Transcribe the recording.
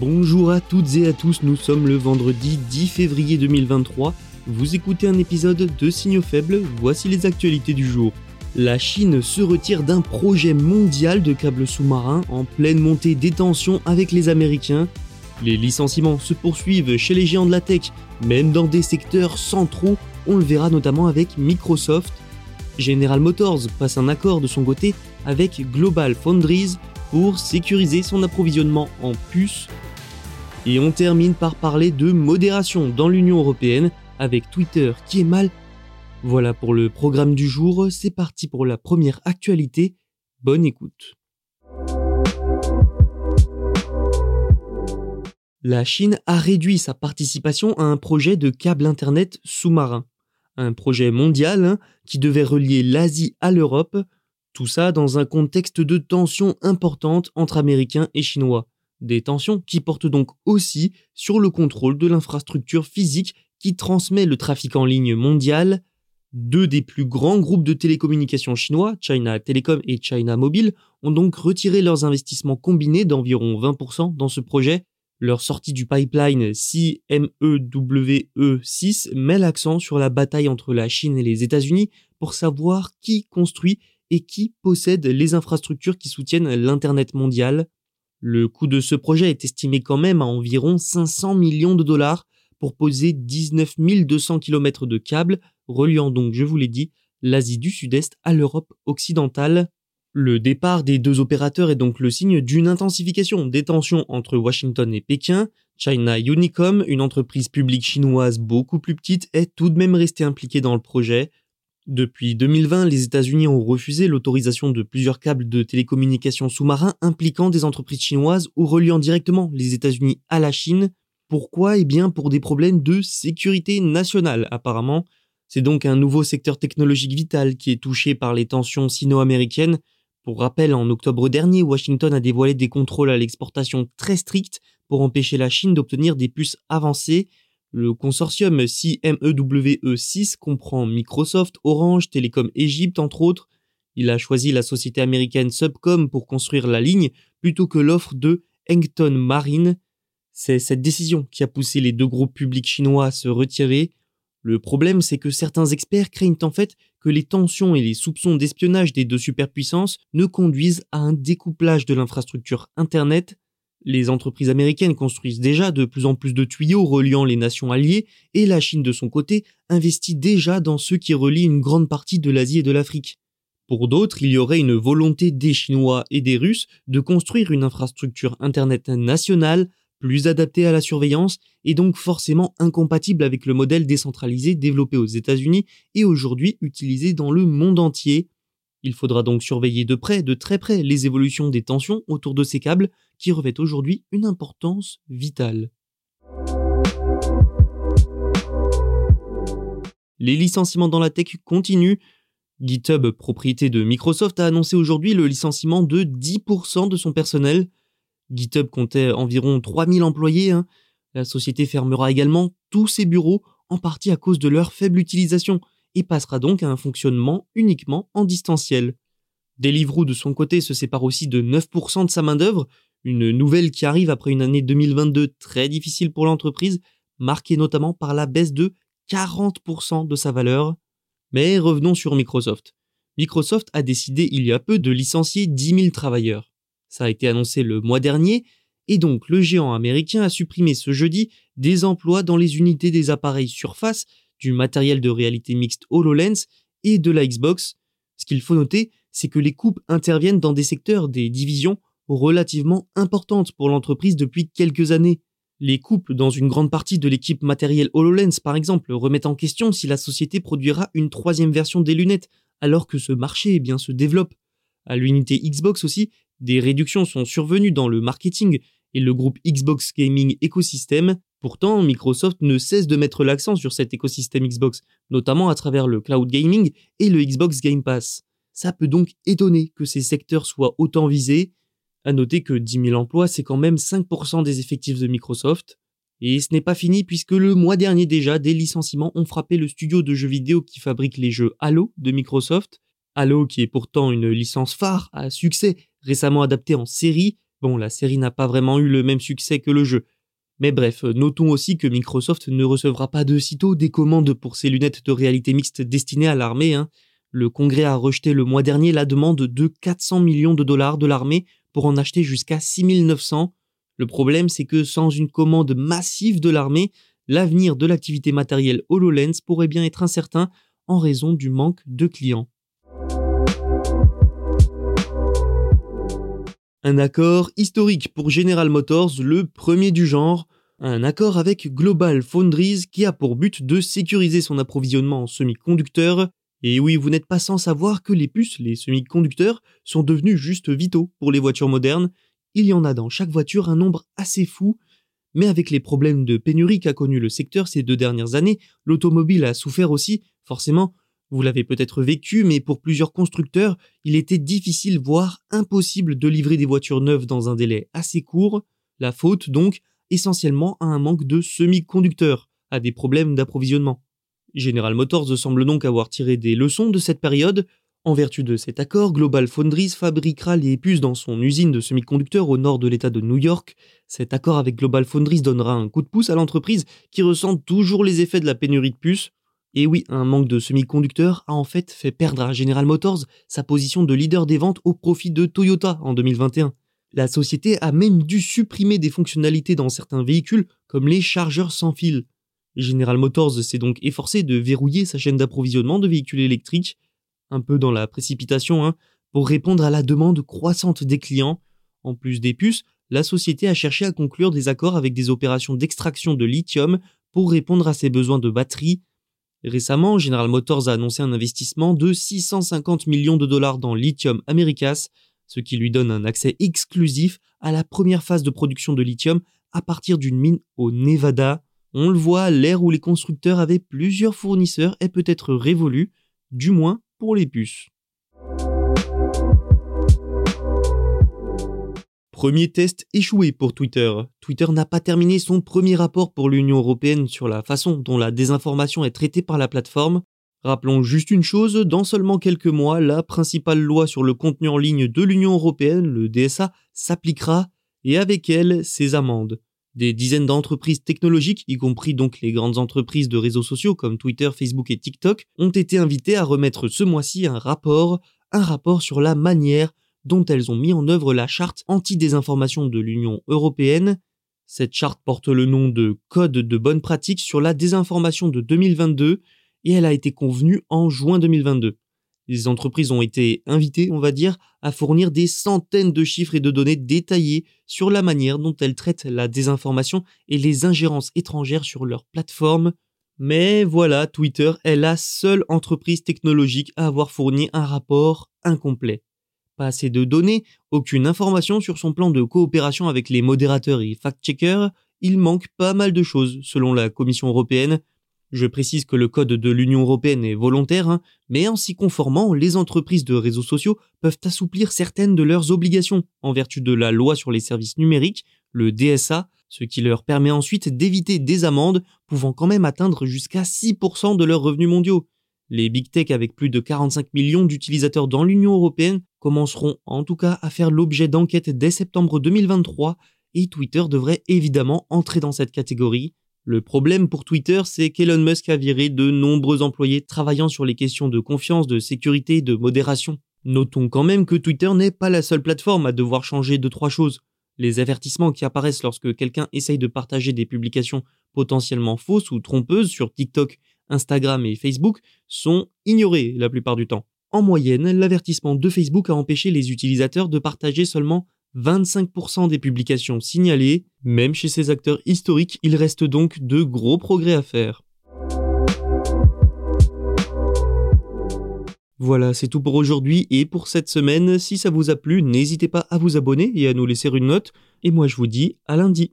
Bonjour à toutes et à tous, nous sommes le vendredi 10 février 2023. Vous écoutez un épisode de Signaux faibles, voici les actualités du jour. La Chine se retire d'un projet mondial de câbles sous-marins en pleine montée des tensions avec les Américains. Les licenciements se poursuivent chez les géants de la tech, même dans des secteurs centraux, on le verra notamment avec Microsoft. General Motors passe un accord de son côté avec Global Foundries pour sécuriser son approvisionnement en puces. Et on termine par parler de modération dans l'Union européenne avec Twitter qui est mal. Voilà pour le programme du jour, c'est parti pour la première actualité. Bonne écoute. La Chine a réduit sa participation à un projet de câble Internet sous-marin. Un projet mondial hein, qui devait relier l'Asie à l'Europe, tout ça dans un contexte de tensions importantes entre Américains et Chinois. Des tensions qui portent donc aussi sur le contrôle de l'infrastructure physique qui transmet le trafic en ligne mondial. Deux des plus grands groupes de télécommunications chinois, China Telecom et China Mobile, ont donc retiré leurs investissements combinés d'environ 20% dans ce projet. Leur sortie du pipeline CMEWE6 met l'accent sur la bataille entre la Chine et les États-Unis pour savoir qui construit et qui possède les infrastructures qui soutiennent l'Internet mondial. Le coût de ce projet est estimé quand même à environ 500 millions de dollars pour poser 19 200 km de câbles, reliant donc, je vous l'ai dit, l'Asie du Sud-Est à l'Europe occidentale. Le départ des deux opérateurs est donc le signe d'une intensification des tensions entre Washington et Pékin. China Unicom, une entreprise publique chinoise beaucoup plus petite, est tout de même restée impliquée dans le projet. Depuis 2020, les États-Unis ont refusé l'autorisation de plusieurs câbles de télécommunications sous-marins impliquant des entreprises chinoises ou reliant directement les États-Unis à la Chine. Pourquoi? Eh bien pour des problèmes de sécurité nationale apparemment. C'est donc un nouveau secteur technologique vital qui est touché par les tensions sino-américaines. Pour rappel, en octobre dernier, Washington a dévoilé des contrôles à l'exportation très stricts pour empêcher la Chine d'obtenir des puces avancées. Le consortium CMEWE6 comprend Microsoft, Orange, Télécom Égypte entre autres. Il a choisi la société américaine Subcom pour construire la ligne plutôt que l'offre de Hengton Marine. C'est cette décision qui a poussé les deux groupes publics chinois à se retirer. Le problème, c'est que certains experts craignent en fait que les tensions et les soupçons d'espionnage des deux superpuissances ne conduisent à un découplage de l'infrastructure Internet. Les entreprises américaines construisent déjà de plus en plus de tuyaux reliant les nations alliées et la Chine de son côté investit déjà dans ceux qui relient une grande partie de l'Asie et de l'Afrique. Pour d'autres, il y aurait une volonté des Chinois et des Russes de construire une infrastructure Internet nationale plus adaptée à la surveillance et donc forcément incompatible avec le modèle décentralisé développé aux États-Unis et aujourd'hui utilisé dans le monde entier. Il faudra donc surveiller de près, de très près, les évolutions des tensions autour de ces câbles qui revêtent aujourd'hui une importance vitale. Les licenciements dans la tech continuent. GitHub, propriété de Microsoft, a annoncé aujourd'hui le licenciement de 10% de son personnel. GitHub comptait environ 3000 employés. Hein. La société fermera également tous ses bureaux, en partie à cause de leur faible utilisation, et passera donc à un fonctionnement uniquement en distanciel. Deliveroo de son côté se sépare aussi de 9% de sa main-d'œuvre, une nouvelle qui arrive après une année 2022 très difficile pour l'entreprise, marquée notamment par la baisse de 40% de sa valeur. Mais revenons sur Microsoft. Microsoft a décidé il y a peu de licencier 10 000 travailleurs. Ça a été annoncé le mois dernier, et donc le géant américain a supprimé ce jeudi des emplois dans les unités des appareils surface, du matériel de réalité mixte HoloLens et de la Xbox. Ce qu'il faut noter, c'est que les coupes interviennent dans des secteurs, des divisions relativement importantes pour l'entreprise depuis quelques années. Les coupes dans une grande partie de l'équipe matérielle HoloLens, par exemple, remettent en question si la société produira une troisième version des lunettes, alors que ce marché eh bien, se développe. À l'unité Xbox aussi, des réductions sont survenues dans le marketing et le groupe Xbox Gaming Ecosystem. Pourtant, Microsoft ne cesse de mettre l'accent sur cet écosystème Xbox, notamment à travers le cloud gaming et le Xbox Game Pass. Ça peut donc étonner que ces secteurs soient autant visés. À noter que 10 000 emplois, c'est quand même 5% des effectifs de Microsoft. Et ce n'est pas fini puisque le mois dernier déjà, des licenciements ont frappé le studio de jeux vidéo qui fabrique les jeux Halo de Microsoft. Halo qui est pourtant une licence phare à succès, récemment adaptée en série. Bon, la série n'a pas vraiment eu le même succès que le jeu. Mais bref, notons aussi que Microsoft ne recevra pas de sitôt des commandes pour ses lunettes de réalité mixte destinées à l'armée. Hein. Le Congrès a rejeté le mois dernier la demande de 400 millions de dollars de l'armée pour en acheter jusqu'à 6900. Le problème, c'est que sans une commande massive de l'armée, l'avenir de l'activité matérielle HoloLens pourrait bien être incertain en raison du manque de clients. Un accord historique pour General Motors, le premier du genre, un accord avec Global Foundries qui a pour but de sécuriser son approvisionnement en semi-conducteurs et oui, vous n'êtes pas sans savoir que les puces, les semi-conducteurs, sont devenus juste vitaux pour les voitures modernes. Il y en a dans chaque voiture un nombre assez fou, mais avec les problèmes de pénurie qu'a connu le secteur ces deux dernières années, l'automobile a souffert aussi, forcément. Vous l'avez peut-être vécu, mais pour plusieurs constructeurs, il était difficile, voire impossible de livrer des voitures neuves dans un délai assez court. La faute, donc, essentiellement à un manque de semi-conducteurs, à des problèmes d'approvisionnement. General Motors semble donc avoir tiré des leçons de cette période. En vertu de cet accord, Global Foundries fabriquera les puces dans son usine de semi-conducteurs au nord de l'État de New York. Cet accord avec Global Foundries donnera un coup de pouce à l'entreprise qui ressent toujours les effets de la pénurie de puces. Et oui, un manque de semi-conducteurs a en fait fait perdre à General Motors sa position de leader des ventes au profit de Toyota en 2021. La société a même dû supprimer des fonctionnalités dans certains véhicules comme les chargeurs sans fil. General Motors s'est donc efforcé de verrouiller sa chaîne d'approvisionnement de véhicules électriques, un peu dans la précipitation, hein, pour répondre à la demande croissante des clients. En plus des puces, la société a cherché à conclure des accords avec des opérations d'extraction de lithium pour répondre à ses besoins de batterie. Récemment, General Motors a annoncé un investissement de 650 millions de dollars dans Lithium Americas, ce qui lui donne un accès exclusif à la première phase de production de lithium à partir d'une mine au Nevada. On le voit, l'ère où les constructeurs avaient plusieurs fournisseurs est peut-être révolue, du moins pour les puces. Premier test échoué pour Twitter. Twitter n'a pas terminé son premier rapport pour l'Union européenne sur la façon dont la désinformation est traitée par la plateforme. Rappelons juste une chose, dans seulement quelques mois, la principale loi sur le contenu en ligne de l'Union européenne, le DSA, s'appliquera, et avec elle, ses amendes. Des dizaines d'entreprises technologiques, y compris donc les grandes entreprises de réseaux sociaux comme Twitter, Facebook et TikTok, ont été invitées à remettre ce mois-ci un rapport, un rapport sur la manière dont elles ont mis en œuvre la charte anti-désinformation de l'Union européenne. Cette charte porte le nom de Code de bonne pratique sur la désinformation de 2022 et elle a été convenue en juin 2022. Les entreprises ont été invitées, on va dire, à fournir des centaines de chiffres et de données détaillées sur la manière dont elles traitent la désinformation et les ingérences étrangères sur leur plateforme. Mais voilà, Twitter est la seule entreprise technologique à avoir fourni un rapport incomplet. Pas assez de données, aucune information sur son plan de coopération avec les modérateurs et fact-checkers, il manque pas mal de choses selon la Commission européenne, je précise que le code de l'Union européenne est volontaire, hein, mais en s'y conformant, les entreprises de réseaux sociaux peuvent assouplir certaines de leurs obligations en vertu de la loi sur les services numériques, le DSA, ce qui leur permet ensuite d'éviter des amendes pouvant quand même atteindre jusqu'à 6% de leurs revenus mondiaux. Les big tech avec plus de 45 millions d'utilisateurs dans l'Union européenne commenceront en tout cas à faire l'objet d'enquêtes dès septembre 2023 et Twitter devrait évidemment entrer dans cette catégorie. Le problème pour Twitter, c'est qu'Elon Musk a viré de nombreux employés travaillant sur les questions de confiance, de sécurité, de modération. Notons quand même que Twitter n'est pas la seule plateforme à devoir changer de trois choses. Les avertissements qui apparaissent lorsque quelqu'un essaye de partager des publications potentiellement fausses ou trompeuses sur TikTok, Instagram et Facebook sont ignorés la plupart du temps. En moyenne, l'avertissement de Facebook a empêché les utilisateurs de partager seulement 25% des publications signalées. Même chez ces acteurs historiques, il reste donc de gros progrès à faire. Voilà, c'est tout pour aujourd'hui et pour cette semaine. Si ça vous a plu, n'hésitez pas à vous abonner et à nous laisser une note. Et moi je vous dis à lundi.